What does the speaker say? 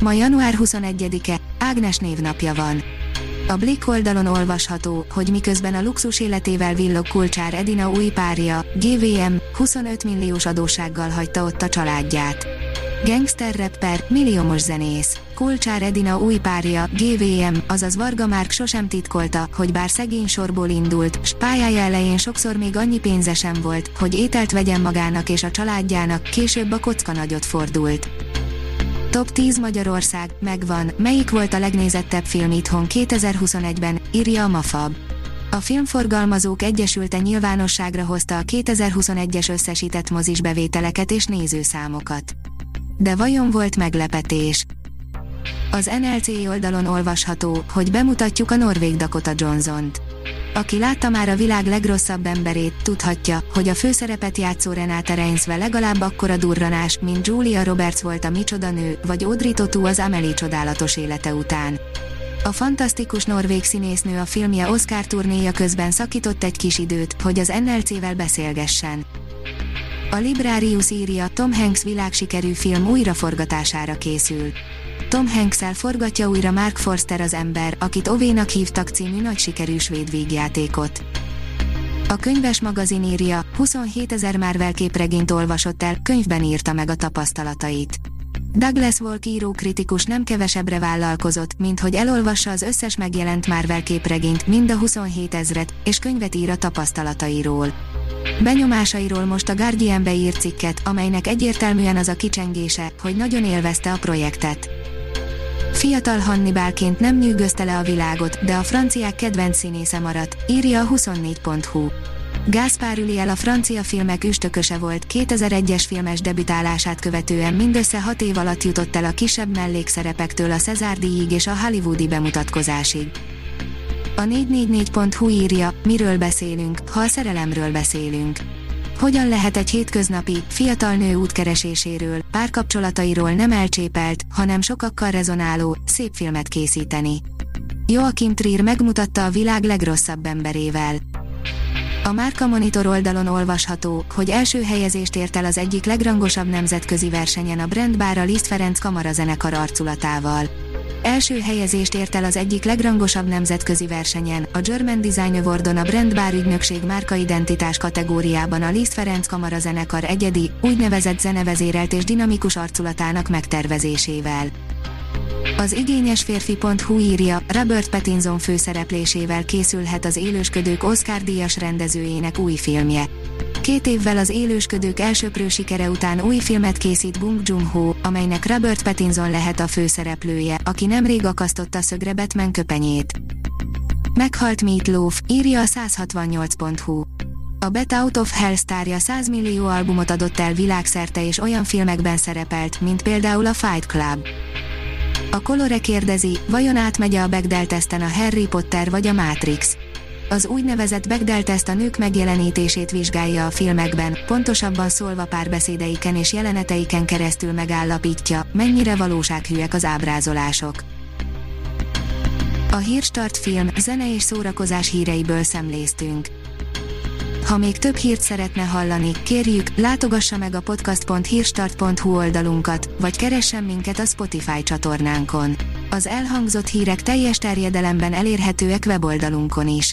Ma január 21-e, Ágnes névnapja van. A Blick oldalon olvasható, hogy miközben a luxus életével villog Kulcsár Edina új párja, GVM, 25 milliós adósággal hagyta ott a családját. Gangster rapper, milliómos zenész. Kulcsár Edina új párja, GVM, azaz Varga Márk sosem titkolta, hogy bár szegény sorból indult, s pályája elején sokszor még annyi pénze sem volt, hogy ételt vegyen magának és a családjának, később a kocka nagyot fordult. Top 10 Magyarország, megvan, melyik volt a legnézettebb film itthon 2021-ben, írja a Mafab. A Filmforgalmazók Egyesülte nyilvánosságra hozta a 2021-es összesített mozis bevételeket és nézőszámokat. De vajon volt meglepetés? Az NLC oldalon olvasható, hogy bemutatjuk a norvég Dakota Johnson-t. Aki látta már a világ legrosszabb emberét, tudhatja, hogy a főszerepet játszó Renate Reinsve legalább akkora durranás, mint Julia Roberts volt a Micsoda nő, vagy Audrey Tautou az Amelie csodálatos élete után. A fantasztikus norvég színésznő a filmje Oscar turnéja közben szakított egy kis időt, hogy az NLC-vel beszélgessen. A Librarius írja, Tom Hanks világsikerű film újraforgatására készül. Tom hanks forgatja újra Mark Forster az ember, akit Ovénak hívtak című nagy sikerű svéd vígjátékot. A könyves magazin írja, 27 ezer Marvel képregényt olvasott el, könyvben írta meg a tapasztalatait. Douglas Walk író kritikus nem kevesebbre vállalkozott, mint hogy elolvassa az összes megjelent Marvel képregényt, mind a 27 ezret, és könyvet ír a tapasztalatairól. Benyomásairól most a Guardian beír cikket, amelynek egyértelműen az a kicsengése, hogy nagyon élvezte a projektet. Fiatal Hannibálként nem nyűgözte le a világot, de a franciák kedvenc színésze maradt, írja a 24.hu. Gáspár Üliel a francia filmek üstököse volt, 2001-es filmes debütálását követően mindössze 6 év alatt jutott el a kisebb mellékszerepektől a Cezár díjig és a hollywoodi bemutatkozásig. A 444.hu írja, miről beszélünk, ha a szerelemről beszélünk. Hogyan lehet egy hétköznapi, fiatal nő útkereséséről, párkapcsolatairól nem elcsépelt, hanem sokakkal rezonáló, szép filmet készíteni? Joachim Trier megmutatta a világ legrosszabb emberével. A Márka Monitor oldalon olvasható, hogy első helyezést ért el az egyik legrangosabb nemzetközi versenyen a Brand Bar a Liszt Ferenc kamarazenekar arculatával. Első helyezést ért el az egyik legrangosabb nemzetközi versenyen, a German Design Awardon a Brand Bar ügynökség márkaidentitás kategóriában a Liszt Ferenc Kamara zenekar egyedi, úgynevezett zenevezérelt és dinamikus arculatának megtervezésével. Az igényes férfi.hu írja, Robert Pattinson főszereplésével készülhet az élősködők Oscar díjas rendezőjének új filmje. Két évvel az élősködők elsőprő sikere után új filmet készít Bong Joon-ho, amelynek Robert Pattinson lehet a főszereplője, aki nemrég akasztotta szögre Batman köpenyét. Meghalt Meatloaf, írja a 168.hu. A Bet Out of Hell sztárja 100 millió albumot adott el világszerte és olyan filmekben szerepelt, mint például a Fight Club. A Colore kérdezi, vajon átmegy a Bechdel a Harry Potter vagy a Matrix? Az úgynevezett Bechdel a nők megjelenítését vizsgálja a filmekben, pontosabban szólva párbeszédeiken és jeleneteiken keresztül megállapítja, mennyire valósághűek az ábrázolások. A Hírstart film, zene és szórakozás híreiből szemléztünk. Ha még több hírt szeretne hallani, kérjük, látogassa meg a podcast.hírstart.hu oldalunkat, vagy keressen minket a Spotify csatornánkon. Az elhangzott hírek teljes terjedelemben elérhetőek weboldalunkon is.